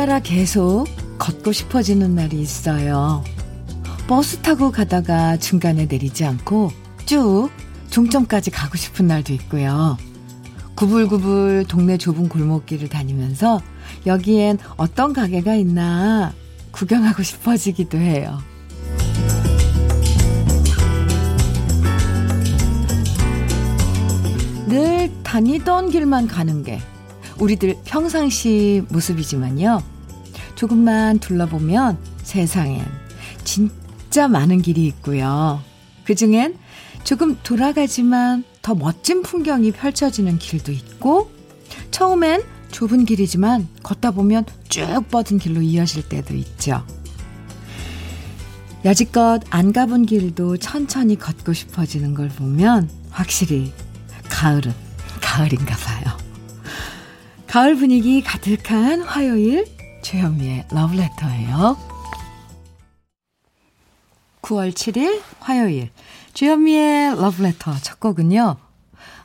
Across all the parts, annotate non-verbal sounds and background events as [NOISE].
따라 계속 걷고 싶어지는 날이 있어요. 버스 타고 가다가 중간에 내리지 않고 쭉 종점까지 가고 싶은 날도 있고요. 구불구불 동네 좁은 골목길을 다니면서 여기엔 어떤 가게가 있나 구경하고 싶어지기도 해요. 늘 다니던 길만 가는 게 우리들 평상시 모습이지만요. 조금만 둘러보면 세상엔 진짜 많은 길이 있고요. 그 중엔 조금 돌아가지만 더 멋진 풍경이 펼쳐지는 길도 있고, 처음엔 좁은 길이지만 걷다 보면 쭉 뻗은 길로 이어질 때도 있죠. 여지껏 안 가본 길도 천천히 걷고 싶어지는 걸 보면 확실히 가을은 가을인가 봐요. 가을 분위기 가득한 화요일 최현미의 러브레터예요. 9월 7일 화요일 주현미의 러브레터 첫 곡은요.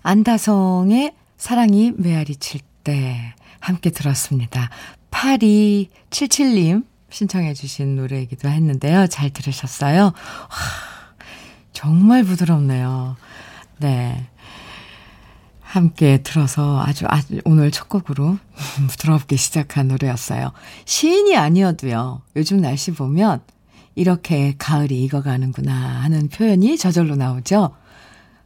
안다성의 사랑이 메아리 칠 때 함께 들었습니다. 8277님 신청해 주신 노래이기도 했는데요. 잘 들으셨어요? 와, 정말 부드럽네요. 네. 함께 들어서 아주, 아주 오늘 첫 곡으로 [LAUGHS] 부드럽게 시작한 노래였어요. 시인이 아니어도요. 요즘 날씨 보면 이렇게 가을이 익어가는구나 하는 표현이 저절로 나오죠.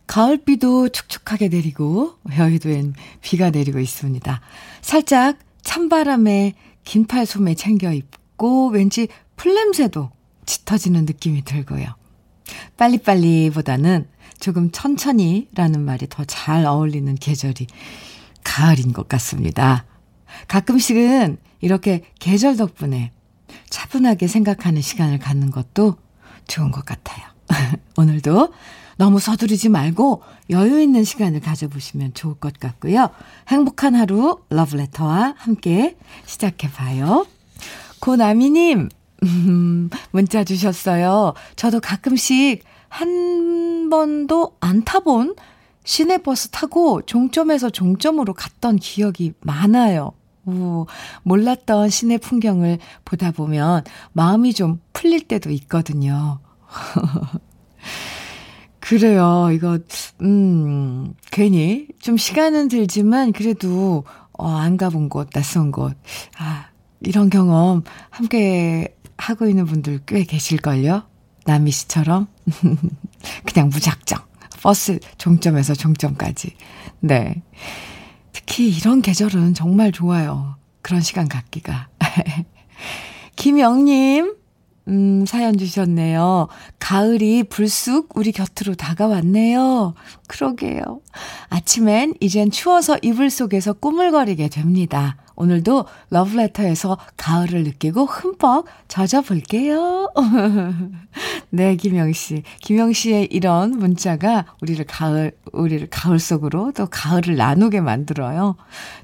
가을비도 축축하게 내리고 여의도엔 비가 내리고 있습니다. 살짝 찬바람에 긴팔 소매 챙겨 입고 왠지 풀냄새도 짙어지는 느낌이 들고요. 빨리빨리보다는 조금 천천히라는 말이 더 잘 어울리는 계절이 가을인 것 같습니다. 가끔씩은 이렇게 계절 덕분에 차분하게 생각하는 시간을 갖는 것도 좋은 것 같아요. [LAUGHS] 오늘도 너무 서두르지 말고 여유 있는 시간을 가져보시면 좋을 것 같고요. 행복한 하루 러브레터와 함께 시작해봐요. 고나미님, [LAUGHS] 음, 문자 주셨어요. 저도 가끔씩 한 번도 안 타본 시내버스 타고 종점에서 종점으로 갔던 기억이 많아요. 오, 몰랐던 시내 풍경을 보다 보면 마음이 좀 풀릴 때도 있거든요. [LAUGHS] 그래요. 이거, 음, 괜히 좀 시간은 들지만 그래도, 어, 안 가본 곳, 낯선 곳. 아, 이런 경험 함께 하고 있는 분들 꽤 계실걸요? 나미 씨처럼. [LAUGHS] 그냥 무작정. 버스 종점에서 종점까지. 네. 특히 이런 계절은 정말 좋아요. 그런 시간 갖기가. [LAUGHS] 김영님, 음, 사연 주셨네요. 가을이 불쑥 우리 곁으로 다가왔네요. 그러게요. 아침엔 이젠 추워서 이불 속에서 꾸물거리게 됩니다. 오늘도 러브레터에서 가을을 느끼고 흠뻑 젖어볼게요. [LAUGHS] 네, 김영 씨. 김영 씨의 이런 문자가 우리를 가을, 우리를 가을 속으로 또 가을을 나누게 만들어요.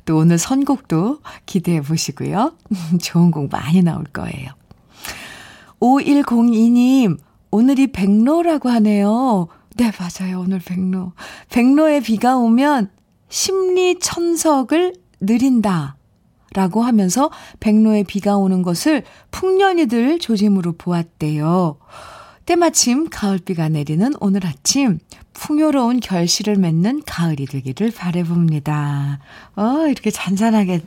또 오늘 선곡도 기대해 보시고요. [LAUGHS] 좋은 곡 많이 나올 거예요. 5102님, 오늘이 백로라고 하네요. 네, 맞아요. 오늘 백로. 백로에 비가 오면 심리 천석을 느린다. 라고 하면서 백로에 비가 오는 것을 풍년이들 조짐으로 보았대요. 때마침 가을비가 내리는 오늘 아침 풍요로운 결실을 맺는 가을이 되기를 바래봅니다. 어, 이렇게 잔잔하게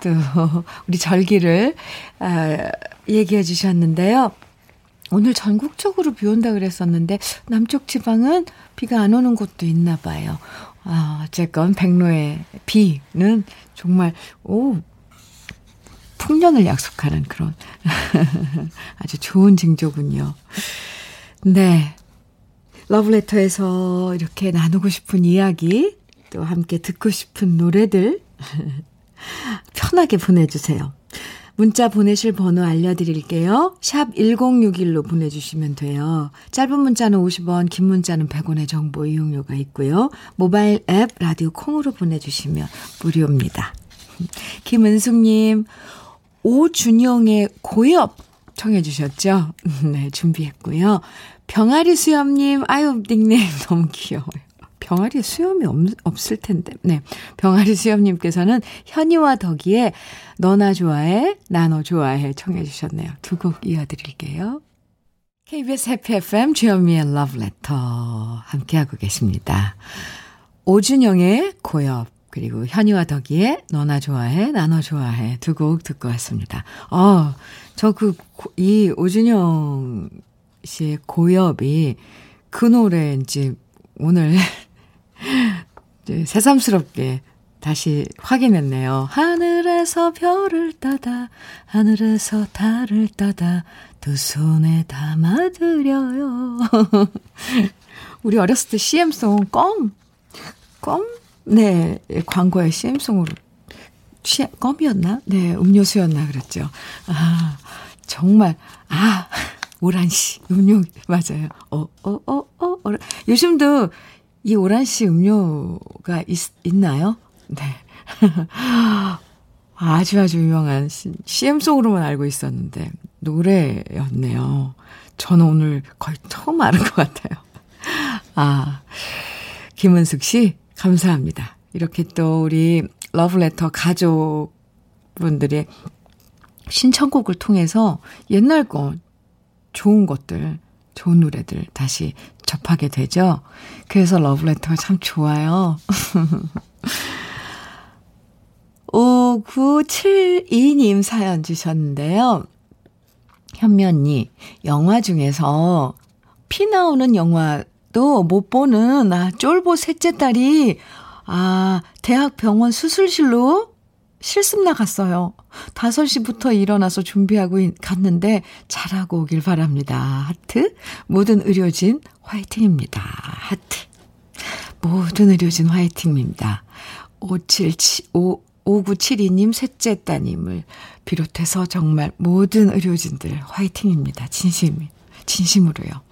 또 [LAUGHS] 우리 절기를 아, 얘기해 주셨는데요. 오늘 전국적으로 비 온다 그랬었는데 남쪽 지방은 비가 안 오는 곳도 있나 봐요. 아, 어쨌건 백로의 비는 정말 오 풍년을 약속하는 그런 [LAUGHS] 아주 좋은 징조군요. 네. 러브레터에서 이렇게 나누고 싶은 이야기, 또 함께 듣고 싶은 노래들 [LAUGHS] 편하게 보내주세요. 문자 보내실 번호 알려드릴게요. 샵 1061로 보내주시면 돼요. 짧은 문자는 50원, 긴 문자는 100원의 정보 이용료가 있고요. 모바일 앱 라디오 콩으로 보내주시면 무료입니다. [LAUGHS] 김은숙님, 오준영의 고엽 청해 주셨죠? [LAUGHS] 네, 준비했고요. 병아리 수염님, 아유, 닉네임 [LAUGHS] 너무 귀여워요. 병아리 수염이 없, 없을 텐데. 네. 병아리 수염님께서는 현이와 덕이의 너나 좋아해, 나너 좋아해 청해 주셨네요. 두 곡 이어드릴게요. KBS 해피 FM 주현미의 러브레터 함께하고 계십니다. 오준영의 고엽 그리고 현이와 덕이의 너나 좋아해 나너 좋아해 두 곡 듣고 왔습니다. 어, 저그 이 오준영 씨의 고엽이 그 노래인지 오늘 [LAUGHS] 새삼스럽게 다시 확인했네요. 하늘에서 별을 따다, 하늘에서 달을 따다, 두 손에 담아드려요. [LAUGHS] 우리 어렸을 때 CM송 껌, 껌? 네, 광고의 CM송으로. 시, 껌이었나? 네, 음료수였나 그랬죠. 아, 정말, 아, 오란씨, 음료, 맞아요. 어, 어, 어, 어, 어. 요즘도 이 오란씨 음료가 있, 있나요? 네. [LAUGHS] 아주 아주 유명한 CM송으로만 알고 있었는데, 노래였네요. 저는 오늘 거의 처음 알은 것 같아요. 아, 김은숙 씨, 감사합니다. 이렇게 또 우리 러브레터 가족분들의 신청곡을 통해서 옛날 거, 좋은 것들, 좋은 노래들 다시 접하게 되죠. 그래서 러브레터가 참 좋아요. [LAUGHS] 5972님 사연 주셨는데요. 언니, 영화 중에서 피 나오는 영화 도못 보는 아, 쫄보 셋째 딸이 아, 대학 병원 수술실로 실습 나갔어요. 5시부터 일어나서 준비하고 갔는데 잘하고 오길 바랍니다. 하트. 모든 의료진 화이팅입니다. 하트. 모든 의료진 화이팅입니다. 577, 5, 5972님 셋째 따님을 비롯해서 정말 모든 의료진들 화이팅입니다. 진심, 진심으로요.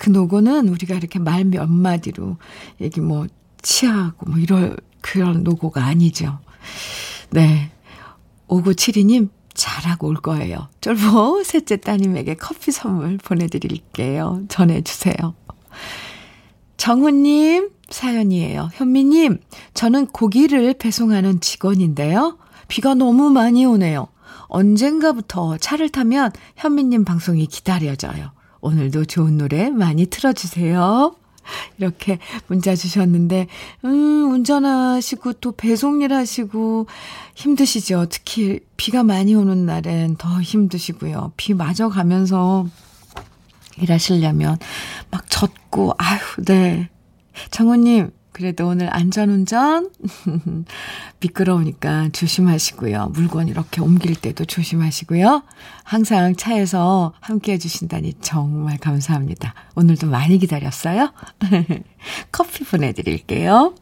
그 노고는 우리가 이렇게 말 몇 마디로 얘기 뭐 치하고 뭐 이럴 그런 노고가 아니죠. 네. 5972님 잘하고 올 거예요. 쫄보 셋째 따님에게 커피 선물 보내드릴게요. 전해주세요. 정훈님 사연이에요. 현미님, 저는 고기를 배송하는 직원인데요. 비가 너무 많이 오네요. 언젠가부터 차를 타면 현미님 방송이 기다려져요. 오늘도 좋은 노래 많이 틀어주세요. 이렇게 문자 주셨는데, 음, 운전하시고 또 배송일 하시고 힘드시죠. 특히 비가 많이 오는 날엔 더 힘드시고요. 비 맞아 가면서 일하시려면 막 젖고, 아휴, 네. 정우님, 그래도 오늘 안전운전 [LAUGHS] 미끄러우니까 조심하시고요. 물건 이렇게 옮길 때도 조심하시고요. 항상 차에서 함께 해 주신다니 정말 감사합니다. 오늘도 많이 기다렸어요. [LAUGHS] 커피 보내드릴게요.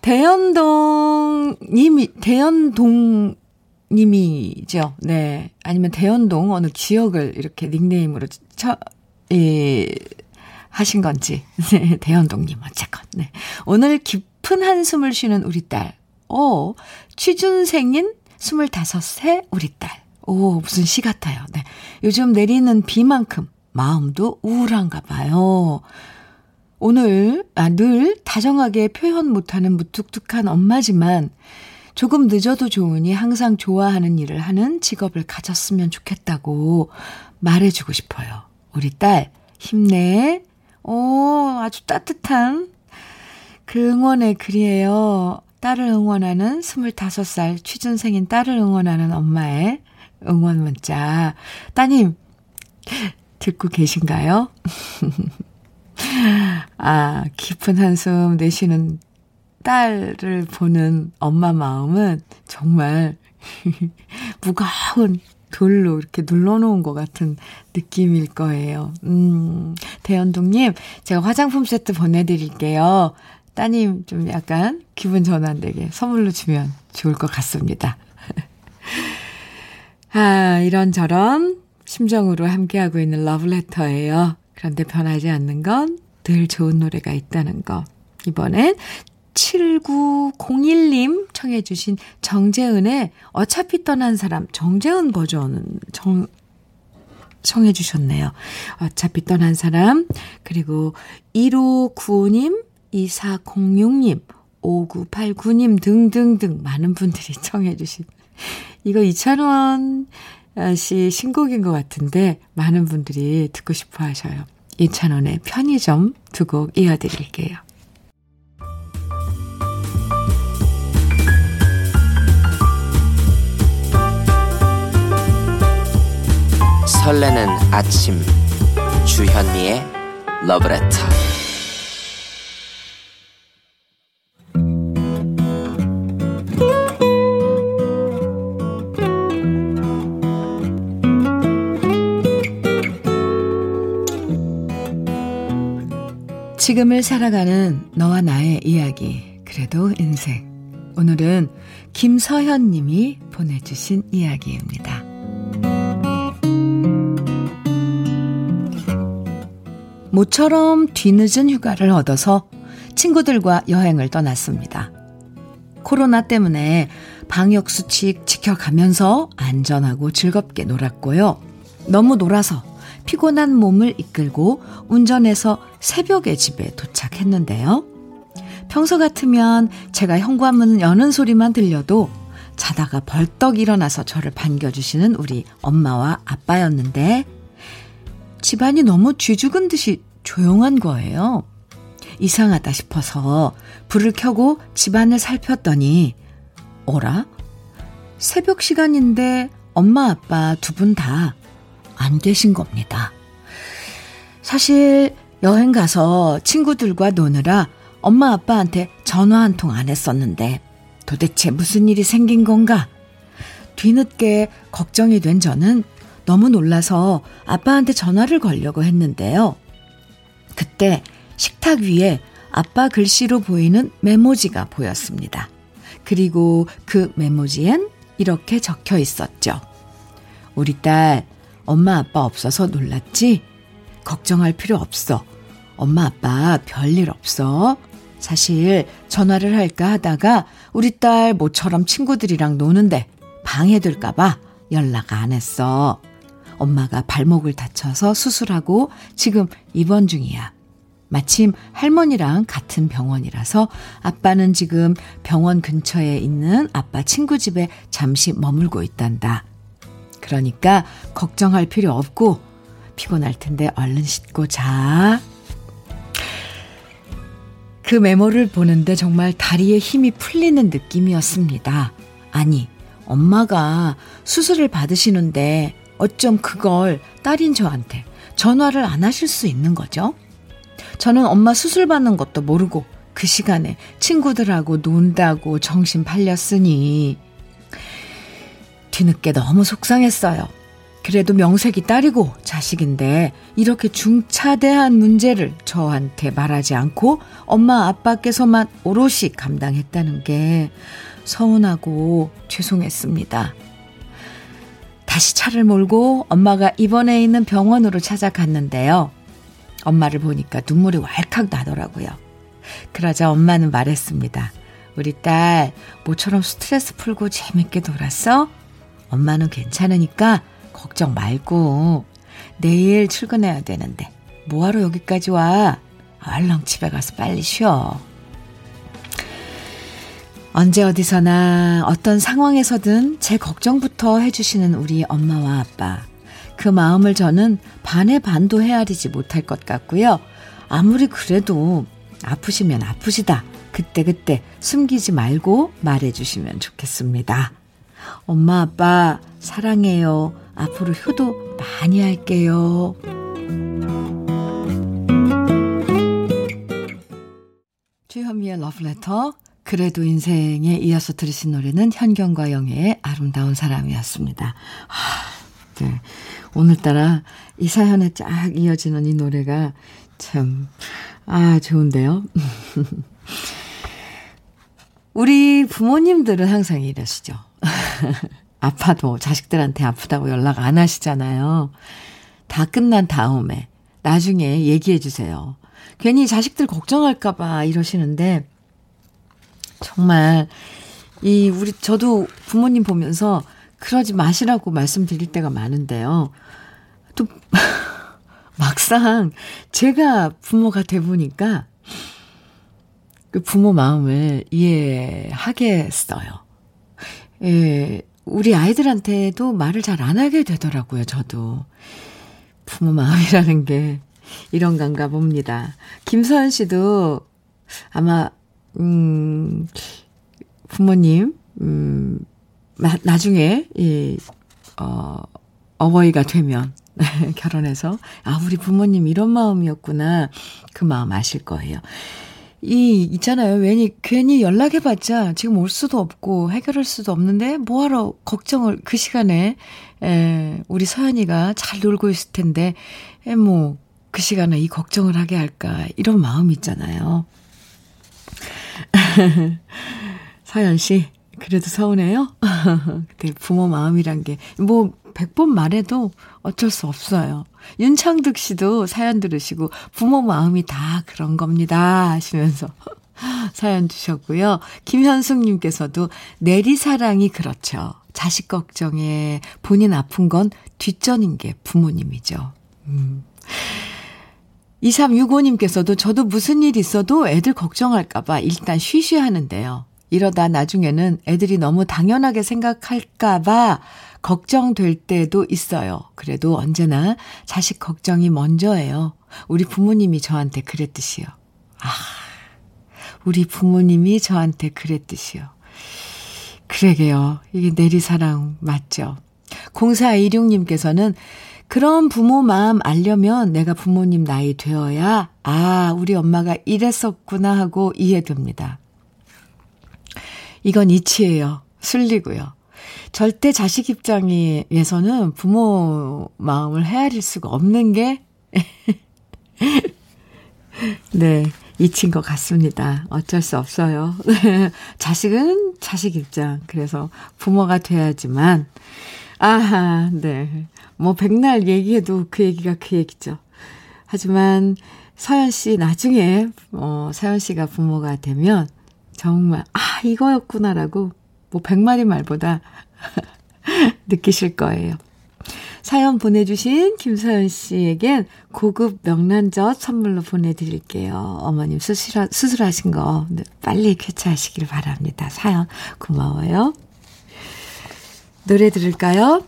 대연동 님이, 대연동 님이죠. 네. 아니면 대연동 어느 지역을 이렇게 닉네임으로 쳐, 예, 하신 건지. [LAUGHS] 네, 대현동님, 어쨌건. 네. 오늘 깊은 한숨을 쉬는 우리 딸. 오, 취준생인 25세 우리 딸. 오, 무슨 시 같아요. 네. 요즘 내리는 비만큼 마음도 우울한가 봐요. 오늘, 아, 늘 다정하게 표현 못하는 무뚝뚝한 엄마지만 조금 늦어도 좋으니 항상 좋아하는 일을 하는 직업을 가졌으면 좋겠다고 말해주고 싶어요. 우리 딸, 힘내. 오, 아주 따뜻한 그 응원의 글이에요. 딸을 응원하는 25살 취준생인 딸을 응원하는 엄마의 응원 문자. 따님, 듣고 계신가요? [LAUGHS] 아, 깊은 한숨 내쉬는 딸을 보는 엄마 마음은 정말 [LAUGHS] 무거운 돌로 이렇게 눌러놓은 것 같은 느낌일 거예요. 음, 대현동님, 제가 화장품 세트 보내드릴게요. 따님 좀 약간 기분 전환되게 선물로 주면 좋을 것 같습니다. [LAUGHS] 아, 이런저런 심정으로 함께하고 있는 러브레터예요. 그런데 변하지 않는 건 늘 좋은 노래가 있다는 거. 이번엔 7901님 청해 주신 정재은의 어차피 떠난 사람, 정재은 버전은 정, 청해 주셨네요. 어차피 떠난 사람, 그리고 1595님, 2406님, 5989님 등등등 많은 분들이 [LAUGHS] 청해 주신 이거 이찬원 씨 신곡인 것 같은데 많은 분들이 듣고 싶어 하셔요. 이찬원의 편의점 두 곡 이어드릴게요. 설레는 아침 주현미의 러브레터 지금을 살아가는 너와 나의 이야기 그래도 인생 오늘은 김서현 님이 보내주신 이야기입니다. 모처럼 뒤늦은 휴가를 얻어서 친구들과 여행을 떠났습니다. 코로나 때문에 방역수칙 지켜가면서 안전하고 즐겁게 놀았고요. 너무 놀아서 피곤한 몸을 이끌고 운전해서 새벽에 집에 도착했는데요. 평소 같으면 제가 현관문 여는 소리만 들려도 자다가 벌떡 일어나서 저를 반겨주시는 우리 엄마와 아빠였는데 집안이 너무 쥐죽은 듯이 조용한 거예요. 이상하다 싶어서 불을 켜고 집안을 살폈더니, 어라? 새벽 시간인데 엄마 아빠 두 분 다 안 계신 겁니다. 사실 여행 가서 친구들과 노느라 엄마 아빠한테 전화 한 통 안 했었는데 도대체 무슨 일이 생긴 건가? 뒤늦게 걱정이 된 저는 너무 놀라서 아빠한테 전화를 걸려고 했는데요. 그때 식탁 위에 아빠 글씨로 보이는 메모지가 보였습니다. 그리고 그 메모지엔 이렇게 적혀 있었죠. 우리 딸, 엄마 아빠 없어서 놀랐지? 걱정할 필요 없어. 엄마 아빠 별일 없어. 사실 전화를 할까 하다가 우리 딸 모처럼 친구들이랑 노는데 방해될까봐 연락 안 했어. 엄마가 발목을 다쳐서 수술하고 지금 입원 중이야. 마침 할머니랑 같은 병원이라서 아빠는 지금 병원 근처에 있는 아빠 친구 집에 잠시 머물고 있단다. 그러니까 걱정할 필요 없고 피곤할 텐데 얼른 씻고 자. 그 메모를 보는데 정말 다리에 힘이 풀리는 느낌이었습니다. 아니, 엄마가 수술을 받으시는데 어쩜 그걸 딸인 저한테 전화를 안 하실 수 있는 거죠? 저는 엄마 수술 받는 것도 모르고 그 시간에 친구들하고 논다고 정신 팔렸으니 뒤늦게 너무 속상했어요. 그래도 명색이 딸이고 자식인데 이렇게 중차대한 문제를 저한테 말하지 않고 엄마 아빠께서만 오롯이 감당했다는 게 서운하고 죄송했습니다. 다시 차를 몰고 엄마가 입원해 있는 병원으로 찾아갔는데요. 엄마를 보니까 눈물이 왈칵 나더라고요. 그러자 엄마는 말했습니다. 우리 딸, 모처럼 스트레스 풀고 재밌게 놀았어? 엄마는 괜찮으니까 걱정 말고 내일 출근해야 되는데 뭐하러 여기까지 와? 얼렁 집에 가서 빨리 쉬어. 언제 어디서나 어떤 상황에서든 제 걱정부터 해주시는 우리 엄마와 아빠. 그 마음을 저는 반의 반도 헤아리지 못할 것 같고요. 아무리 그래도 아프시면 아프시다. 그때그때 숨기지 말고 말해주시면 좋겠습니다. 엄마, 아빠, 사랑해요. 앞으로 효도 많이 할게요. 주현미의 러브레터 그래도 인생에 이어서 들으신 노래는 현경과 영애의 아름다운 사람이었습니다. 하, 네. 오늘따라 이 사연에 쫙 이어지는 이 노래가 참, 아, 좋은데요? [LAUGHS] 우리 부모님들은 항상 이러시죠. [LAUGHS] 아파도 자식들한테 아프다고 연락 안 하시잖아요. 다 끝난 다음에 나중에 얘기해 주세요. 괜히 자식들 걱정할까봐 이러시는데 정말 이 우리 저도 부모님 보면서 그러지 마시라고 말씀드릴 때가 많은데요. 또 [LAUGHS] 막상 제가 부모가 돼 보니까 그 부모 마음을 이해하겠어요. 예, 우리 아이들한테도 말을 잘 안 하게 되더라고요, 저도. 부모 마음이라는 게 이런 건가 봅니다. 김서연 씨도 아마, 음, 부모님, 음, 나, 나중에, 이, 어, 어버이가 되면, [LAUGHS] 결혼해서, 아, 우리 부모님 이런 마음이었구나. 그 마음 아실 거예요. 이, 있잖아요. 괜히, 괜히 연락해봤자 지금 올 수도 없고 해결할 수도 없는데 뭐하러 걱정을 그 시간에, 에, 우리 서연이가 잘 놀고 있을 텐데, 에, 뭐, 그 시간에 이 걱정을 하게 할까. 이런 마음 있잖아요. [LAUGHS] 서연 씨, 그래도 서운해요? 그때 [LAUGHS] 부모 마음이란 게, 뭐, 100번 말해도 어쩔 수 없어요. 윤창득 씨도 사연 들으시고, 부모 마음이 다 그런 겁니다. 하시면서 [LAUGHS] 사연 주셨고요. 김현숙 님께서도, 내리사랑이 그렇죠. 자식 걱정에 본인 아픈 건 뒷전인 게 부모님이죠. 음. 2365님께서도 저도 무슨 일 있어도 애들 걱정할까봐 일단 쉬쉬 하는데요. 이러다 나중에는 애들이 너무 당연하게 생각할까봐 걱정될 때도 있어요. 그래도 언제나 자식 걱정이 먼저예요. 우리 부모님이 저한테 그랬듯이요. 아, 우리 부모님이 저한테 그랬듯이요. 그러게요. 이게 내리사랑 맞죠? 0416님께서는 그런 부모 마음 알려면 내가 부모님 나이 되어야, 아, 우리 엄마가 이랬었구나 하고 이해됩니다. 이건 이치예요. 순리고요. 절대 자식 입장에서는 부모 마음을 헤아릴 수가 없는 게, [LAUGHS] 네, 이친 것 같습니다. 어쩔 수 없어요. [LAUGHS] 자식은 자식 입장. 그래서 부모가 돼야지만, 아하, 네. 뭐 백날 얘기해도 그 얘기가 그 얘기죠. 하지만 서연 씨 나중에 어 서연 씨가 부모가 되면 정말 아 이거였구나라고 뭐 백마리 말보다 [LAUGHS] 느끼실 거예요. 사연 보내주신 김서연 씨에겐 고급 명란젓 선물로 보내드릴게요. 어머님 수술, 수술하신 거 네, 빨리 쾌차하시길 바랍니다. 사연 고마워요. 노래 들을까요?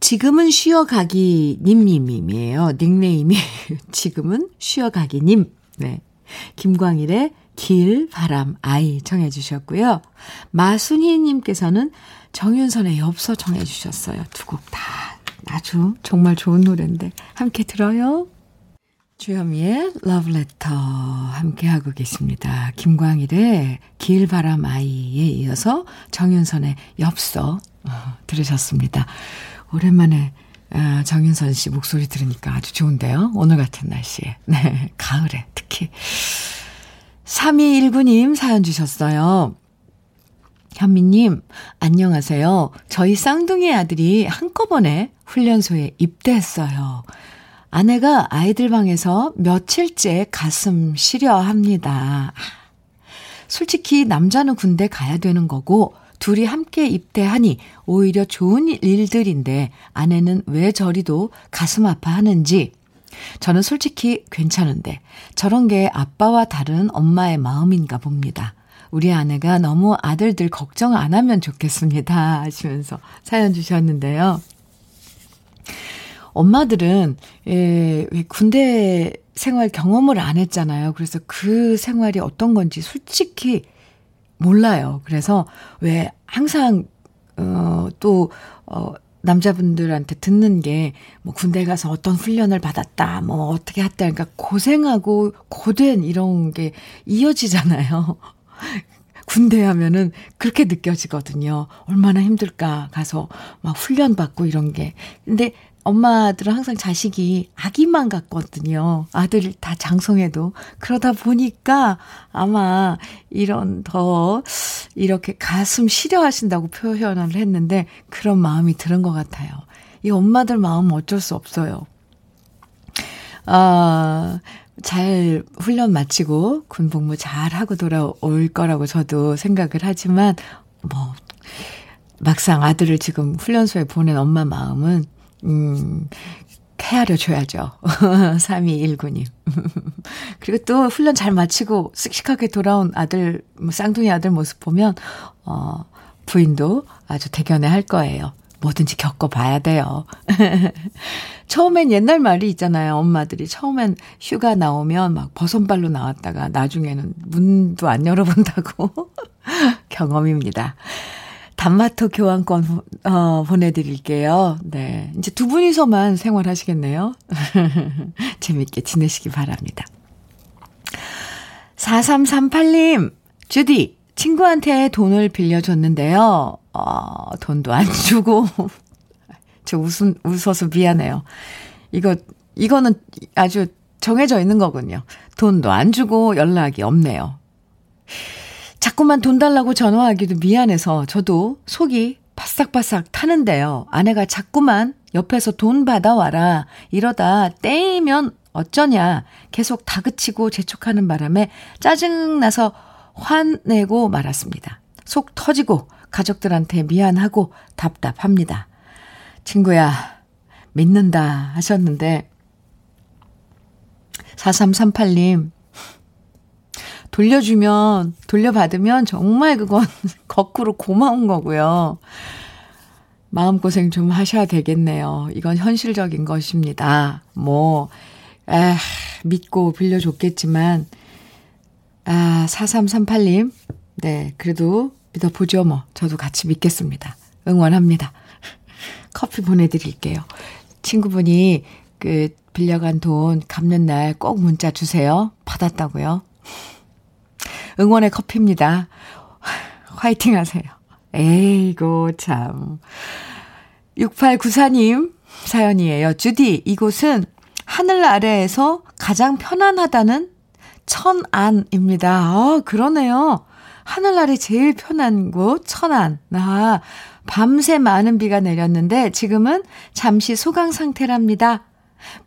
지금은 쉬어가기 님님이에요. 닉네임이 [LAUGHS] 지금은 쉬어가기 님. 네. 김광일의 길, 바람, 아이 정해 주셨고요. 마순희 님께서는 정윤선의 엽서 정해 주셨어요. 두 곡 다 아주 정말 좋은 노래인데 함께 들어요. 주현미의 러브레터 함께하고 계십니다. 김광일의 길, 바람, 아이에 이어서 정윤선의 엽서 어, 들으셨습니다. 오랜만에 아, 정윤선 씨 목소리 들으니까 아주 좋은데요. 오늘 같은 날씨에. 네, 가을에 특히. 3219님 사연 주셨어요. 현미님, 안녕하세요. 저희 쌍둥이 아들이 한꺼번에 훈련소에 입대했어요. 아내가 아이들 방에서 며칠째 가슴 시려 합니다. 솔직히 남자는 군대 가야 되는 거고, 둘이 함께 입대하니 오히려 좋은 일들인데 아내는 왜 저리도 가슴 아파하는지 저는 솔직히 괜찮은데 저런 게 아빠와 다른 엄마의 마음인가 봅니다. 우리 아내가 너무 아들들 걱정 안 하면 좋겠습니다. 하시면서 사연 주셨는데요. 엄마들은 예, 군대 생활 경험을 안 했잖아요. 그래서 그 생활이 어떤 건지 솔직히 몰라요. 그래서 왜 항상 어 또 어, 남자분들한테 듣는 게, 뭐, 군대 가서 어떤 훈련을 받았다, 뭐, 어떻게 했다, 그러니까 고생하고 고된 이런 게 이어지잖아요. [LAUGHS] 군대 하면은 그렇게 느껴지거든요. 얼마나 힘들까, 가서 막 훈련 받고 이런 게. 근데 엄마들은 항상 자식이 아기만 같거든요. 아들 다 장성해도. 그러다 보니까 아마 이런 더 이렇게 가슴 시려하신다고 표현을 했는데 그런 마음이 들은 것 같아요. 이 엄마들 마음은 어쩔 수 없어요. 아, 잘 훈련 마치고 군 복무 잘 하고 돌아올 거라고 저도 생각을 하지만 뭐 막상 아들을 지금 훈련소에 보낸 엄마 마음은 음, 헤아려 줘야죠. [LAUGHS] 3219님. [LAUGHS] 그리고 또 훈련 잘 마치고 씩씩하게 돌아온 아들, 뭐 쌍둥이 아들 모습 보면, 어, 부인도 아주 대견해 할 거예요. 뭐든지 겪어봐야 돼요. [LAUGHS] 처음엔 옛날 말이 있잖아요. 엄마들이 처음엔 휴가 나오면 막 버선발로 나왔다가 나중에는 문도 안 열어본다고. 경험입니다. 단마토 교환권 어, 보내드릴게요. 네. 이제 두 분이서만 생활하시겠네요. [LAUGHS] 재밌게 지내시기 바랍니다. 4338님, 주디, 친구한테 돈을 빌려줬는데요. 어, 돈도 안 주고. [LAUGHS] 저 웃음, 웃어서 미안해요. 이거, 이거는 아주 정해져 있는 거군요. 돈도 안 주고 연락이 없네요. 자꾸만 돈 달라고 전화하기도 미안해서 저도 속이 바싹바싹 타는데요. 아내가 자꾸만 옆에서 돈 받아와라. 이러다 떼이면 어쩌냐. 계속 다그치고 재촉하는 바람에 짜증나서 화내고 말았습니다. 속 터지고 가족들한테 미안하고 답답합니다. 친구야, 믿는다 하셨는데, 4338님, 돌려주면, 돌려받으면 정말 그건 [LAUGHS] 거꾸로 고마운 거고요. 마음고생 좀 하셔야 되겠네요. 이건 현실적인 것입니다. 뭐, 에 믿고 빌려줬겠지만, 아, 4338님. 네, 그래도 믿어보죠, 뭐. 저도 같이 믿겠습니다. 응원합니다. [LAUGHS] 커피 보내드릴게요. 친구분이 그 빌려간 돈 갚는 날 꼭 문자 주세요. 받았다고요. 응원의 커피입니다. [LAUGHS] 화이팅 하세요. 에이고, 참. 6894님 사연이에요. 주디, 이곳은 하늘 아래에서 가장 편안하다는 천안입니다. 아, 그러네요. 하늘 아래 제일 편한 곳, 천안. 아, 밤새 많은 비가 내렸는데 지금은 잠시 소강 상태랍니다.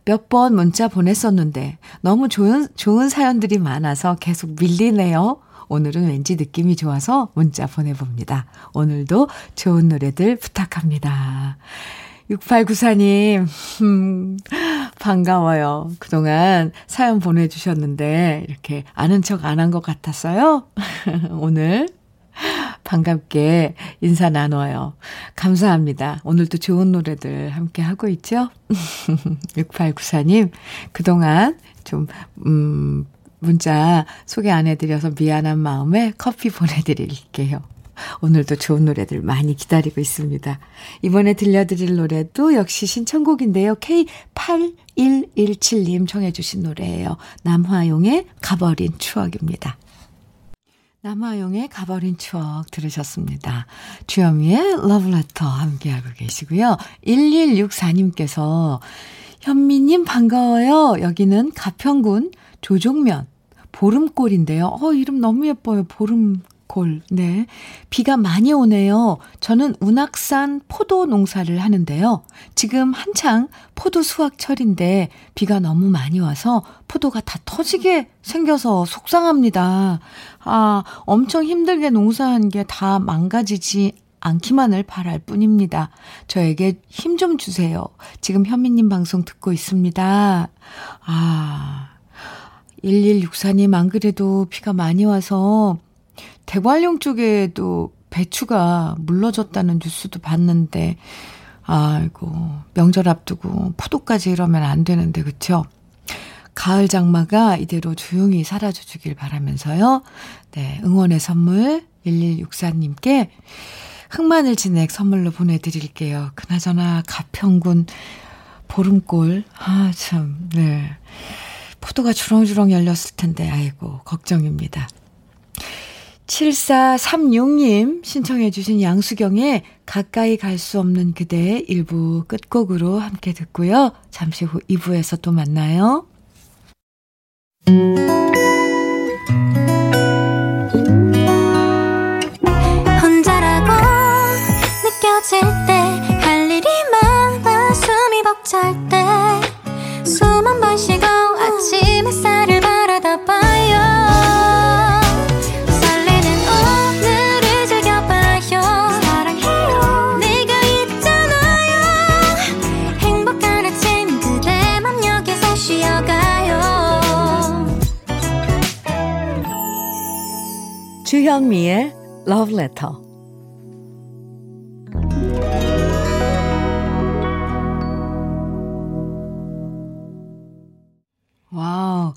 몇 번 문자 보냈었는데 너무 좋은, 좋은 사연들이 많아서 계속 밀리네요. 오늘은 왠지 느낌이 좋아서 문자 보내봅니다. 오늘도 좋은 노래들 부탁합니다. 6894님, 음, 반가워요. 그동안 사연 보내주셨는데, 이렇게 아는 척 안 한 것 같았어요. [LAUGHS] 오늘 반갑게 인사 나눠요. 감사합니다. 오늘도 좋은 노래들 함께 하고 있죠? [LAUGHS] 6894님, 그동안 좀, 음, 문자 소개 안 해드려서 미안한 마음에 커피 보내드릴게요. 오늘도 좋은 노래들 많이 기다리고 있습니다. 이번에 들려드릴 노래도 역시 신청곡인데요. K8117님 청해주신 노래예요. 남화용의 가버린 추억입니다. 남아용의 가버린 추억 들으셨습니다. 주현미의 러브레터 함께하고 계시고요. 1164님께서 현미님 반가워요. 여기는 가평군 조종면 보름골인데요. 어, 이름 너무 예뻐요. 보름 골. 네. 비가 많이 오네요. 저는 운악산 포도 농사를 하는데요. 지금 한창 포도 수확철인데 비가 너무 많이 와서 포도가 다 터지게 생겨서 속상합니다. 아, 엄청 힘들게 농사한 게 다 망가지지 않기만을 바랄 뿐입니다. 저에게 힘 좀 주세요. 지금 현미님 방송 듣고 있습니다. 아, 1164님 안 그래도 비가 많이 와서 대관령 쪽에도 배추가 물러졌다는 뉴스도 봤는데, 아이고, 명절 앞두고 포도까지 이러면 안 되는데, 그쵸? 가을 장마가 이대로 조용히 사라져 주길 바라면서요. 네, 응원의 선물 1164님께 흑마늘 진액 선물로 보내드릴게요. 그나저나 가평군 보름골, 아, 참, 네. 포도가 주렁주렁 열렸을 텐데, 아이고, 걱정입니다. 7436님 신청해 주신 양수경의 가까이 갈 수 없는 그대 일부 끝곡으로 함께 듣고요. 잠시 후 2부에서 또 만나요. 주현미의 Love Letter. 와우.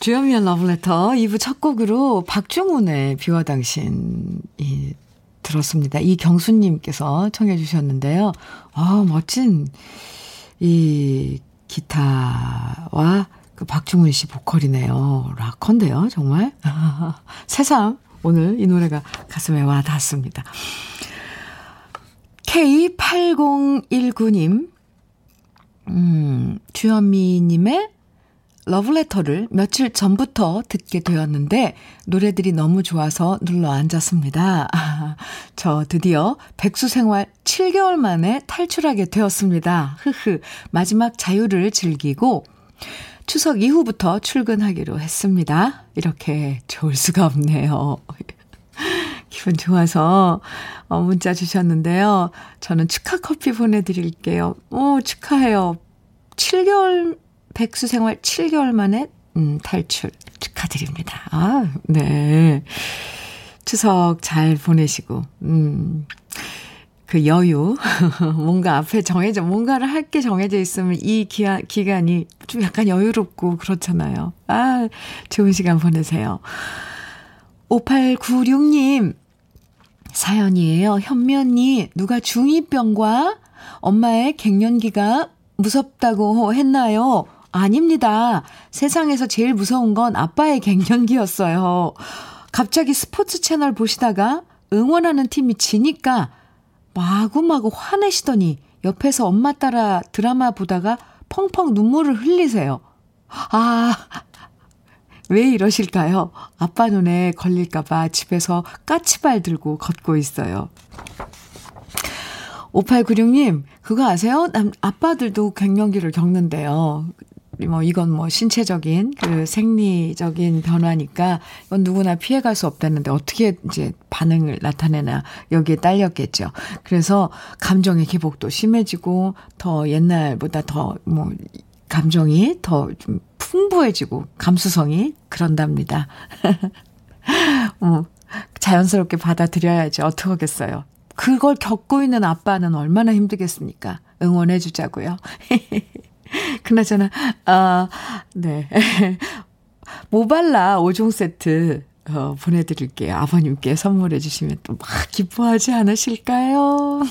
주현미의 Love Letter 2부 첫 곡으로 박중훈의 비와 당신 이 들었습니다. 이경수님께서 청해 주셨는데요. 아, 멋진 이 기타와 그 박중훈 씨 보컬이네요. 락커인데요, 정말. [LAUGHS] 새삼 오늘 이 노래가 가슴에 와 닿습니다. K8019님, 음, 주현미님의 러브레터를 며칠 전부터 듣게 되었는데 노래들이 너무 좋아서 눌러 앉았습니다. 아, [LAUGHS] 저 드디어 백수 생활 7개월 만에 탈출하게 되었습니다. 흐흐. 마지막 자유를 즐기고 추석 이후부터 출근하기로 했습니다. 이렇게 좋을 수가 없네요. [LAUGHS] 기분 좋아서 어, 문자 주셨는데요. 저는 축하 커피 보내드릴게요. 오, 축하해요. 7개월, 백수 생활 7개월 만에 음, 탈출 축하드립니다. 아, 네. 추석 잘 보내시고, 음, 그 여유, [LAUGHS] 뭔가 앞에 정해져, 뭔가를 할 게 정해져 있으면 이 기한, 기간이 좀 약간 여유롭고 그렇잖아요. 아, 좋은 시간 보내세요. 5896님, 사연이에요. 언니, 누가 중2병과 엄마의 갱년기가 무섭다고 했나요? 아닙니다. 세상에서 제일 무서운 건 아빠의 갱년기였어요. 갑자기 스포츠 채널 보시다가 응원하는 팀이 지니까 마구마구 화내시더니 옆에서 엄마 따라 드라마 보다가 펑펑 눈물을 흘리세요. 아, 왜 이러실까요? 아빠 눈에 걸릴까봐 집에서 까치발 들고 걷고 있어요. 5896님, 그거 아세요? 남, 아빠들도 갱년기를 겪는데요. 뭐 이건 뭐 신체적인 그 생리적인 변화니까 이건 누구나 피해갈 수 없다는데 어떻게 이제 반응을 나타내나 여기에 딸렸겠죠. 그래서 감정의 기복도 심해지고 더 옛날보다 더 뭐 감정이 더 좀 풍부해지고 감수성이 그런답니다. [LAUGHS] 뭐 자연스럽게 받아들여야지 어떡하겠어요. 그걸 겪고 있는 아빠는 얼마나 힘들겠습니까? 응원해 주자고요. [LAUGHS] 그나저나, 아, 네. [LAUGHS] 모발라 5종 세트, 어, 보내드릴게요. 아버님께 선물해 주시면 또 막 기뻐하지 않으실까요? [LAUGHS]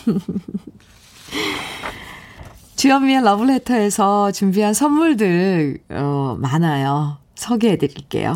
주현미의 러브레터에서 준비한 선물들, 어, 많아요. 소개해 드릴게요.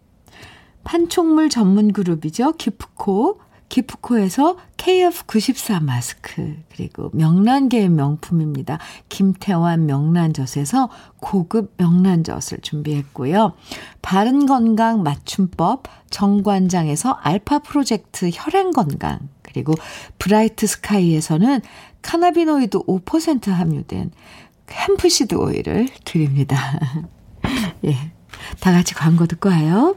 판촉물 전문 그룹이죠. 기프코. 기프코에서 KF94 마스크, 그리고 명란계의 명품입니다. 김태환 명란젓에서 고급 명란젓을 준비했고요. 바른건강 맞춤법 정관장에서 알파 프로젝트 혈행건강, 그리고 브라이트 스카이에서는 cannabinoid 5% 함유된 hemp seed 오일을 드립니다. [LAUGHS] 예. 다 같이 광고 듣고 와요.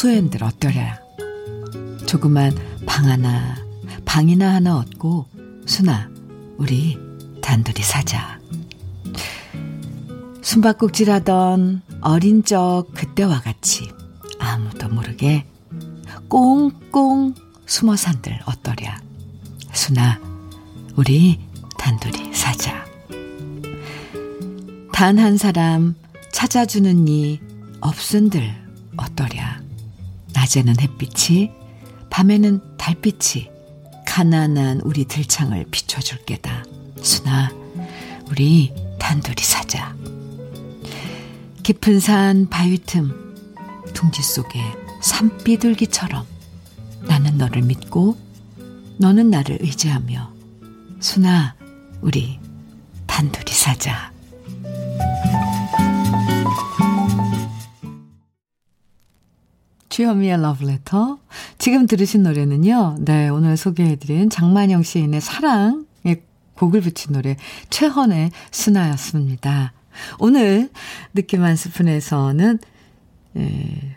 주소엔들 어떠랴. 조그만 방 하나, 방이나 하나 얻고 순아, 우리 단둘이 사자. 숨바꼭질 하던 어린 적 그때와 같이 아무도 모르게 꽁꽁 숨어 산들 어떠랴. 순아, 우리 단둘이 사자. 단 한 사람 찾아주는 이 없은들 어떠랴. 낮에는 햇빛이, 밤에는 달빛이 가난한 우리 들창을 비춰줄 게다. 순아, 우리 단둘이 사자. 깊은 산 바위 틈, 둥지 속에 산비둘기처럼 나는 너를 믿고 너는 나를 의지하며 순아, 우리 단둘이 사자. 주현미의 러브레터. 지금 들으신 노래는요, 네, 오늘 소개해드린 장만영 시인의 사랑에 곡을 붙인 노래, 최헌의 순아였습니다. 오늘 느낌 한 스푼에서는, 예,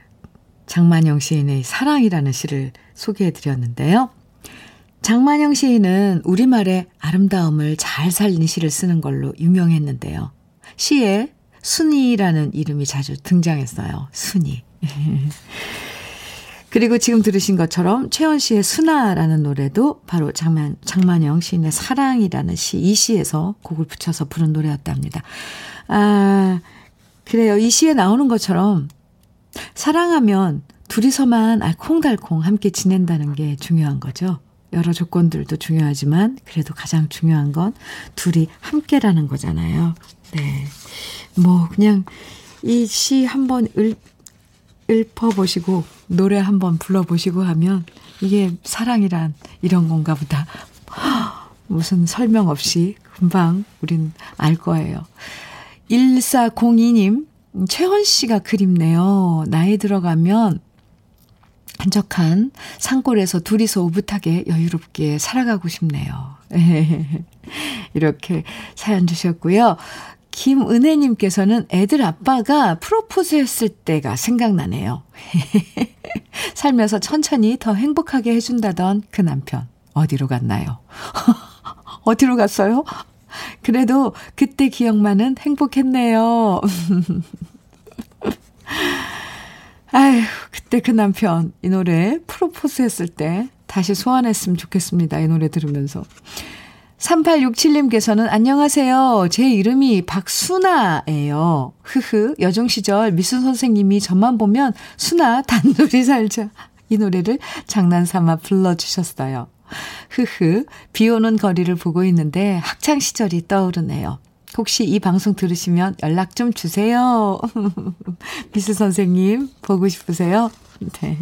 장만영 시인의 사랑이라는 시를 소개해드렸는데요. 장만영 시인은 우리말의 아름다움을 잘 살린 시를 쓰는 걸로 유명했는데요. 시에 순이라는 이름이 자주 등장했어요. 순이. [LAUGHS] 그리고 지금 들으신 것처럼 최원 씨의 순아라는 노래도 바로 장만, 장만영 시인의 사랑이라는 시, 이 시에서 곡을 붙여서 부른 노래였답니다. 아, 그래요. 이 시에 나오는 것처럼 사랑하면 둘이서만 알콩달콩 함께 지낸다는 게 중요한 거죠. 여러 조건들도 중요하지만 그래도 가장 중요한 건 둘이 함께라는 거잖아요. 네. 뭐 그냥 이 시 한번 읽, 읽어보시고 노래 한번 불러보시고 하면 이게 사랑이란 이런 건가 보다. [GASPS] 무슨 설명 없이 금방 우린 알 거예요. 1402님, 최원 씨가 그립네요. 나이 들어가면 한적한 산골에서 둘이서 오붓하게 여유롭게 살아가고 싶네요. [LAUGHS] 이렇게 사연 주셨고요. 김은혜님께서는 애들 아빠가 프로포즈 했을 때가 생각나네요. [LAUGHS] 살면서 천천히 더 행복하게 해준다던 그 남편, 어디로 갔나요? [LAUGHS] 어디로 갔어요? 그래도 그때 기억만은 행복했네요. [LAUGHS] 아휴, 그때 그 남편, 이 노래 프로포즈 했을 때 다시 소환했으면 좋겠습니다. 이 노래 들으면서. 3867님께서는 안녕하세요. 제 이름이 박순아예요. 흐흐. 여중 시절 미술 선생님이 저만 보면 순아 단둘이 살자. 이 노래를 장난삼아 불러주셨어요. 흐흐. 비 오는 거리를 보고 있는데 학창 시절이 떠오르네요. 혹시 이 방송 들으시면 연락 좀 주세요. [LAUGHS] 미술 선생님 보고 싶으세요? 네.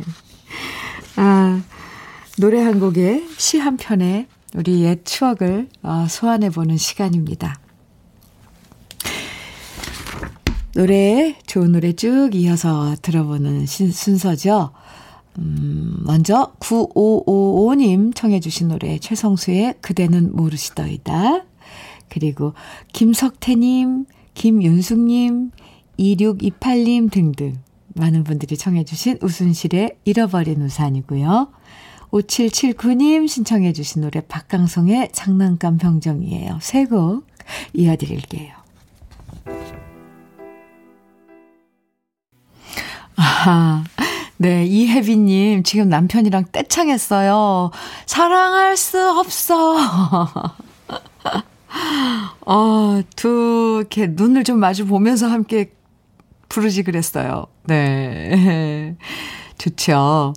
아, 노래 한 곡에 시 한 편에 우리 옛 추억을 어, 소환해보는 시간입니다. 노래, 좋은 노래 쭉 이어서 들어보는 순서죠. 음, 먼저 9555님 청해주신 노래 최성수의 그대는 모르시더이다. 그리고 김석태님, 김윤숙님, 2628님 등등 많은 분들이 청해주신 우순실의 잃어버린 우산이고요. 5779님 신청해 주신 노래 박강성의 장난감 병정이에요. 세곡 이어드릴게요. 아, 네, 이혜빈님, 지금 남편이랑 떼창했어요. 사랑할 수 없어. [LAUGHS] 어, 두, 이렇게 눈을 좀 마주 보면서 함께 부르지 그랬어요. 네. [LAUGHS] 좋죠.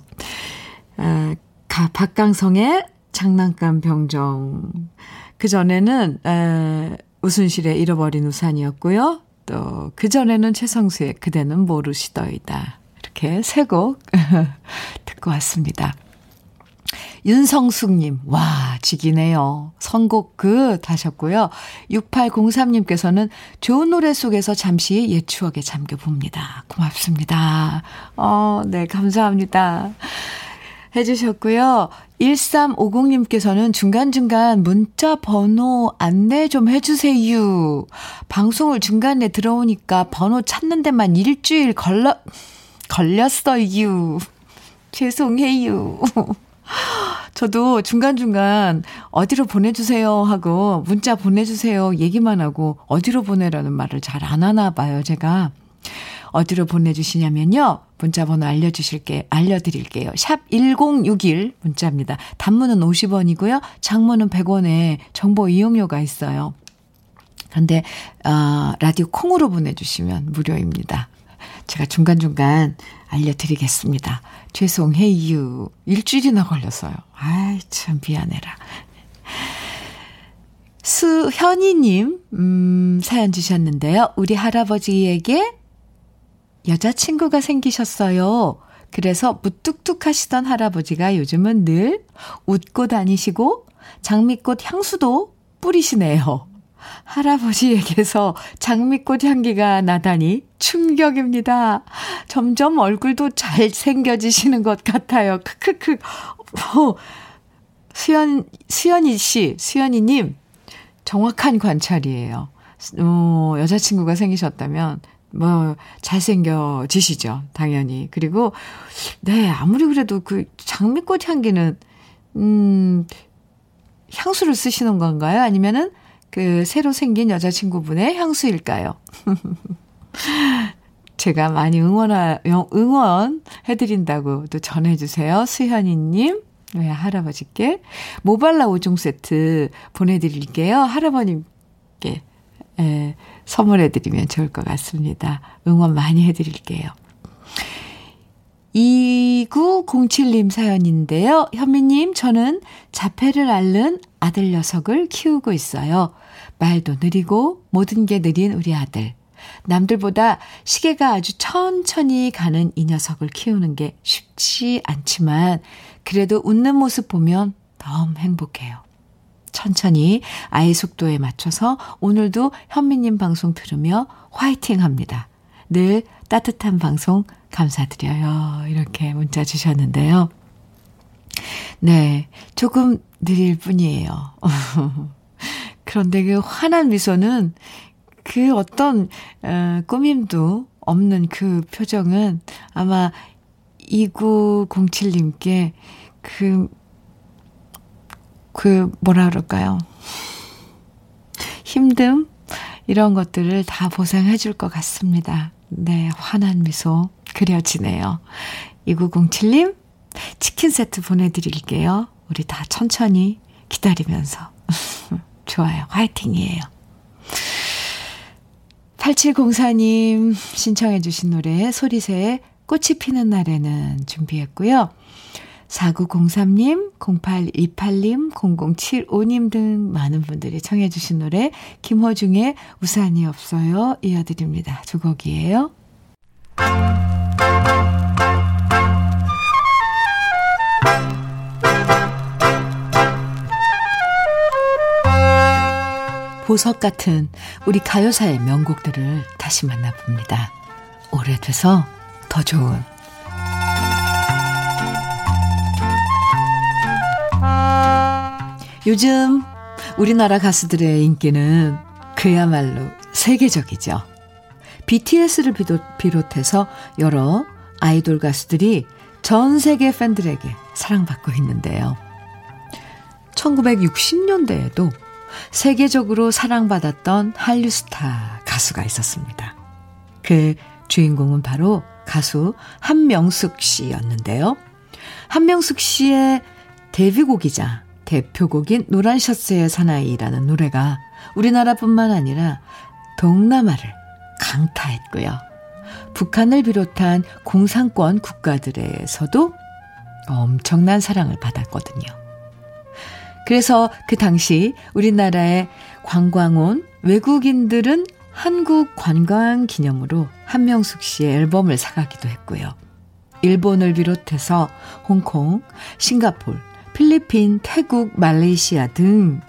아, 가, 박강성의 장난감 병정. 그 전에는, 에, 우순실의 잃어버린 우산이었고요. 또, 그 전에는 최성수의 그대는 모르시더이다. 이렇게 세 곡 [LAUGHS] 듣고 왔습니다. 윤성숙님, 와, 지기네요. 선곡 끝 하셨고요. 6803님께서는 좋은 노래 속에서 잠시 옛 추억에 잠겨봅니다. 고맙습니다. 어, 네, 감사합니다. 해주셨고요. 1350님께서는 중간중간 문자 번호 안내 좀 해주세요. 방송을 중간에 들어오니까 번호 찾는 데만 일주일 걸러, 걸렸어요. 죄송해요. [LAUGHS] 저도 중간중간 어디로 보내주세요 하고 문자 보내주세요 얘기만 하고 어디로 보내라는 말을 잘 안 하나 봐요, 제가. 어디로 보내주시냐면요. 문자 번호 알려주실게, 알려드릴게요. 샵 1061 문자입니다. 단문은 50원이고요. 장문은 100원에 정보 이용료가 있어요. 근데, 어, 라디오 콩으로 보내주시면 무료입니다. 제가 중간중간 알려드리겠습니다. 죄송해요. 일주일이나 걸렸어요. 아이, 참 미안해라. 수현이님, 음, 사연 주셨는데요. 우리 할아버지에게 여자친구가 생기셨어요. 그래서 무뚝뚝 하시던 할아버지가 요즘은 늘 웃고 다니시고 장미꽃 향수도 뿌리시네요. 할아버지에게서 장미꽃 향기가 나다니 충격입니다. 점점 얼굴도 잘생겨지시는 것 같아요. 크크크. 어, 수연, 수연이 씨, 수연이님, 정확한 관찰이에요. 어, 여자친구가 생기셨다면, 뭐, 잘생겨지시죠. 당연히. 그리고, 네, 아무리 그래도 그 장미꽃 향기는, 음, 향수를 쓰시는 건가요? 아니면은 그 새로 생긴 여자친구분의 향수일까요? [LAUGHS] 제가 많이 응원하, 응원해드린다고 또 전해주세요. 수현이님. 네, 할아버지께 모발라 5종 세트 보내드릴게요. 할아버님께 예, 선물해드리면 좋을 것 같습니다. 응원 많이 해드릴게요. 2907님 사연인데요. 현미님, 저는 자폐를 앓는 아들 녀석을 키우고 있어요. 말도 느리고 모든 게 느린 우리 아들. 남들보다 시계가 아주 천천히 가는 이 녀석을 키우는 게 쉽지 않지만 그래도 웃는 모습 보면 너무 행복해요. 천천히 아이 속도에 맞춰서 오늘도 현미님 방송 들으며 화이팅 합니다. 늘 따뜻한 방송 감사드려요. 이렇게 문자 주셨는데요. 네, 조금 느릴 뿐이에요. [LAUGHS] 그런데 그 환한 미소는 그 어떤 어, 꾸밈도 없는 그 표정은 아마 2907님께 그, 그, 뭐라 그럴까요? 힘듦? 이런 것들을 다 보상해 줄 것 같습니다. 네, 환한 미소 그려지네요. 2907님, 치킨 세트 보내드릴게요. 우리 다 천천히 기다리면서. [LAUGHS] 좋아요. 화이팅이에요. 8704님 신청해 주신 노래 소리새의 꽃이 피는 날에는 준비했고요. 4903님, 0828님, 0075님 등 많은 분들이 청해주신 노래 김호중의 우산이 없어요 이어드립니다. 두 곡이에요. 보석 같은 우리 가요사의 명곡들을 다시 만나봅니다. 오래돼서 더 좋은 요즘 우리나라 가수들의 인기는 그야말로 세계적이죠. BTS를 비롯해서 여러 아이돌 가수들이 전 세계 팬들에게 사랑받고 있는데요. 1960년대에도 세계적으로 사랑받았던 한류 스타 가수가 있었습니다. 그 주인공은 바로 가수 한명숙 씨였는데요. 한명숙 씨의 데뷔곡이자 대표곡인 노란 셔츠의 사나이라는 노래가 우리나라뿐만 아니라 동남아를 강타했고요. 북한을 비롯한 공산권 국가들에서도 엄청난 사랑을 받았거든요. 그래서 그 당시 우리나라에 관광 온 외국인들은 한국 관광 기념으로 한명숙 씨의 앨범을 사가기도 했고요. 일본을 비롯해서 홍콩, 싱가폴, 필리핀, 태국, 말레이시아 등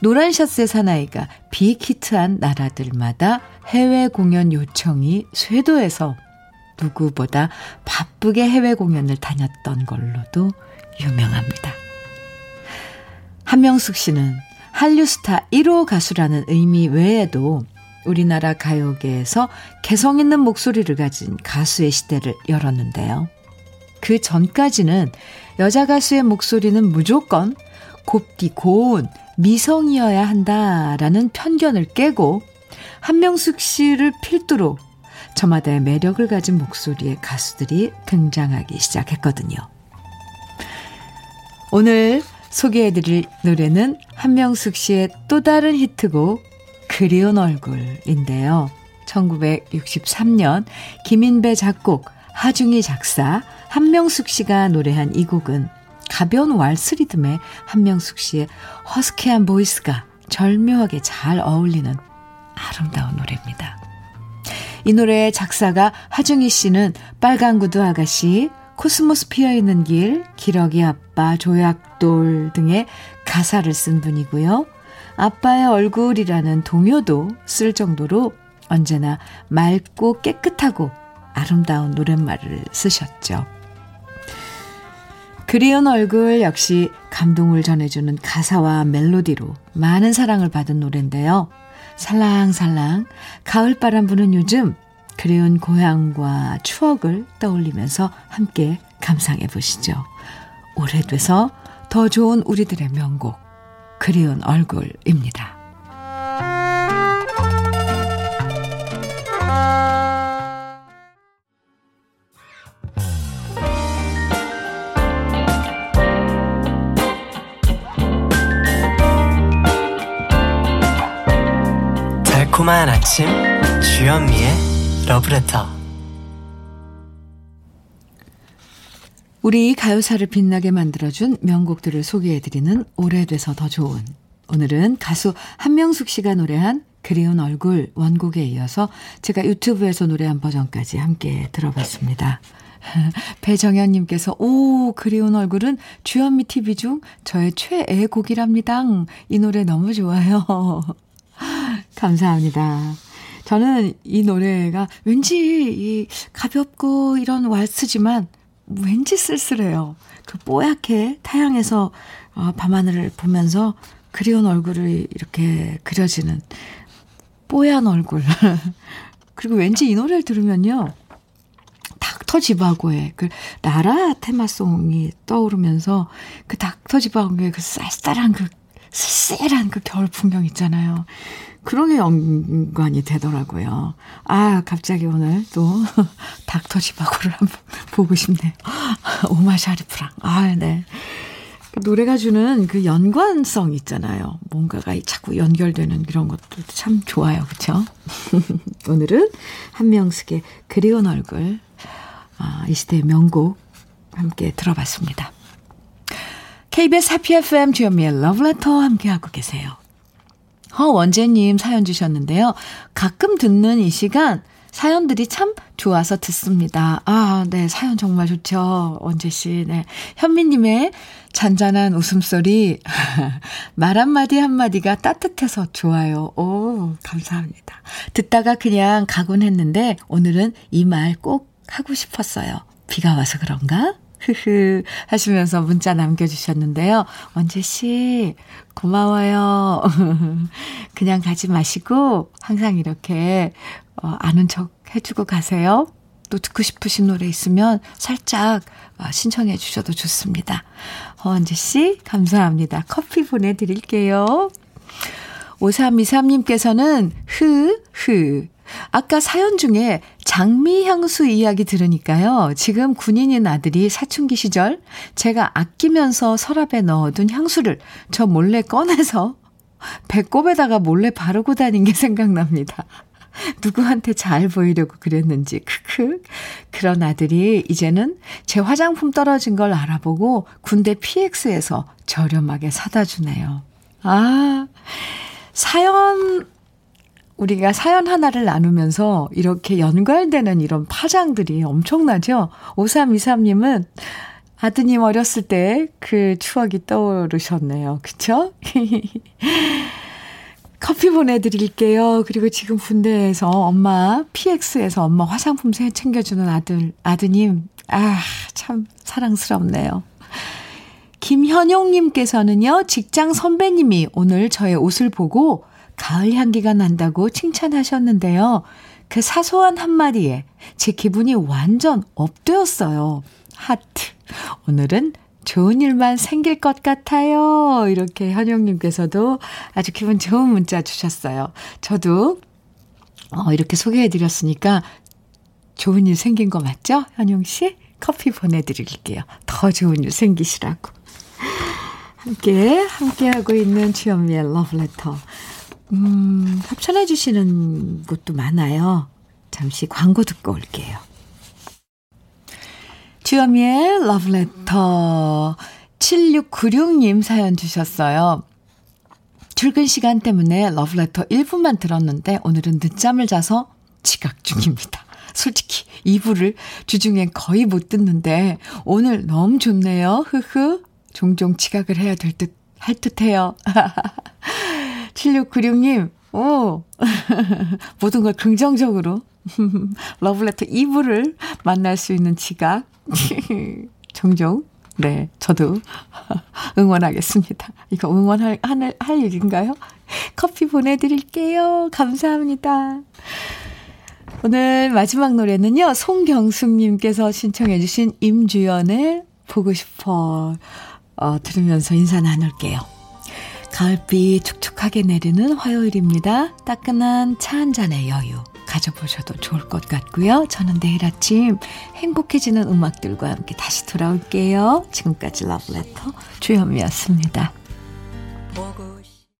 노란 셔츠의 사나이가 빅히트한 나라들마다 해외 공연 요청이 쇄도해서 누구보다 바쁘게 해외 공연을 다녔던 걸로도 유명합니다. 한명숙 씨는 한류 스타 1호 가수라는 의미 외에도 우리나라 가요계에서 개성 있는 목소리를 가진 가수의 시대를 열었는데요. 그 전까지는 여자 가수의 목소리는 무조건 곱디 고운 미성이어야 한다라는 편견을 깨고 한명숙 씨를 필두로 저마다의 매력을 가진 목소리의 가수들이 등장하기 시작했거든요. 오늘 소개해드릴 노래는 한명숙 씨의 또 다른 히트곡 그리운 얼굴인데요. 1963년 김인배 작곡, 하중희 작사, 한명숙 씨가 노래한 이 곡은 가벼운 왈츠 리듬에 한명숙 씨의 허스키한 voice가 절묘하게 잘 어울리는 아름다운 노래입니다. 이 노래의 작사가 하중희 씨는 빨간 구두 아가씨, 코스모스 피어 있는 길, 기러기 아빠, 조약돌 등의 가사를 쓴 분이고요. 아빠의 얼굴이라는 동요도 쓸 정도로 언제나 맑고 깨끗하고 아름다운 노랫말을 쓰셨죠. 그리운 얼굴 역시 감동을 전해주는 가사와 멜로디로 많은 사랑을 받은 노래인데요. 살랑살랑 가을바람 부는 요즘 그리운 고향과 추억을 떠올리면서 함께 감상해 보시죠. 오래돼서 더 좋은 우리들의 명곡 그리운 얼굴입니다. 달콤한 아침 주현미의 러브레터 우리 가요사를 빛나게 만들어준 명곡들을 소개해드리는 오래돼서 더 좋은 오늘은 가수 한명숙 씨가 노래한 그리운 얼굴 원곡에 이어서 제가 유튜브에서 노래한 버전까지 함께 들어봤습니다. [LAUGHS] 배정현님께서 오 그리운 얼굴은 주현미 TV 중 저의 최애 곡이랍니다. 이 노래 너무 좋아요. [LAUGHS] 감사합니다. 저는 이 노래가 왠지 이 가볍고 이런 왈스지만 왠지 쓸쓸해요. 그 뽀얗게 타양에서 어, 밤하늘을 보면서 그리운 얼굴을 이렇게 그려지는 뽀얀 얼굴. [LAUGHS] 그리고 왠지 이 노래를 들으면요. 닥터 지바고의 그 나라 테마송이 떠오르면서 그 닥터 지바고의 그 쌀쌀한 그 쓸쓸한 그 겨울 풍경 있잖아요. 그런 게 연관이 되더라고요. 아, 갑자기 오늘 또 [LAUGHS] 닥터 지바고를 한번 보고 싶네요. [LAUGHS] 오마 샤리프랑. 아, 네. 그 노래가 주는 그 연관성 있잖아요. 뭔가가 자꾸 연결되는 그런 것도 참 좋아요. 그쵸? [LAUGHS] 오늘은 한명숙의 그리운 얼굴, 아, 이 시대의 명곡 함께 들어봤습니다. KBS 해피 FM 주현미의 러브레터 함께하고 계세요. 허원재님 사연 주셨는데요. 가끔 듣는 이 시간 사연들이 참 좋아서 듣습니다. 아, 네. 사연 정말 좋죠. 원재 씨. 네. 현미님의 잔잔한 웃음소리. [LAUGHS] 말 한마디 한마디가 따뜻해서 좋아요. 오, 감사합니다. 듣다가 그냥 가곤 했는데 오늘은 이 말 꼭 하고 싶었어요. 비가 와서 그런가? 흐흐 하시면서 문자 남겨주셨는데요. 원재씨, 고마워요. [LAUGHS] 그냥 가지 마시고 항상 이렇게 어, 아는 척 해주고 가세요. 또 듣고 싶으신 노래 있으면 살짝 어, 신청해 주셔도 좋습니다. 허원재 씨, 감사합니다. 커피 보내드릴게요. 5323님께서는 흐, 흐. 아까 사연 중에 장미 향수 이야기 들으니까요. 지금 군인인 아들이 사춘기 시절 제가 아끼면서 서랍에 넣어둔 향수를 저 몰래 꺼내서 [LAUGHS] 배꼽에다가 몰래 바르고 다닌 게 생각납니다. [LAUGHS] 누구한테 잘 보이려고 그랬는지, 크크. 그런 아들이 이제는 제 화장품 떨어진 걸 알아보고 군대 PX에서 저렴하게 사다 주네요. 아, 사연 우리가 사연 하나를 나누면서 이렇게 연관되는 이런 파장들이 엄청나죠? 5323님은 아드님 어렸을 때 그 추억이 떠오르셨네요. 그쵸? [LAUGHS] 커피 보내드릴게요. 그리고 지금 군대에서 엄마, PX에서 엄마 화장품 챙겨주는 아들, 아드님. 아, 참 사랑스럽네요. 김현용님께서는요, 직장 선배님이 오늘 저의 옷을 보고 가을 향기가 난다고 칭찬하셨는데요. 그 사소한 한마디에 제 기분이 완전 업되었어요. 하트. 오늘은 좋은 일만 생길 것 같아요. 이렇게 현영님께서도 아주 기분 좋은 문자 주셨어요. 저도 어, 이렇게 소개해드렸으니까 좋은 일 생긴 거 맞죠? 현용 씨? 커피 보내드릴게요. 더 좋은 일 생기시라고. 함께, 함께하고 있는 주현미의 러브레터. 음, 협찬해주시는 곳도 많아요. 잠시 광고 듣고 올게요. 주현미의 러브레터. 7696님 사연 주셨어요. 출근 시간 때문에 러브레터 1분만 들었는데 오늘은 늦잠을 자서 지각 중입니다. 솔직히 2부를 주중엔 거의 못 듣는데 오늘 너무 좋네요. 흐흐. 종종 지각을 해야 될 듯, 할 듯해요. [LAUGHS] 7696님, 오. [LAUGHS] 모든 걸 긍정적으로. [LAUGHS] 러브레터 2부를 만날 수 있는 지각. [LAUGHS] 종종 네, 저도 응원하겠습니다. 이거 응원할, 할, 할 일인가요? 커피 보내드릴게요. 감사합니다. 오늘 마지막 노래는요, 송경숙님께서 신청해주신 임주연의 보고 싶어, 어, 들으면서 인사 나눌게요. 가을비 축축하게 내리는 화요일입니다. 따끈한 차 한 잔의 여유. 가져보셔도 좋을 것 같고요. 저는 내일 아침 행복해지는 음악들과 함께 다시 돌아올게요. 지금까지 러브레터 주현미였습니다.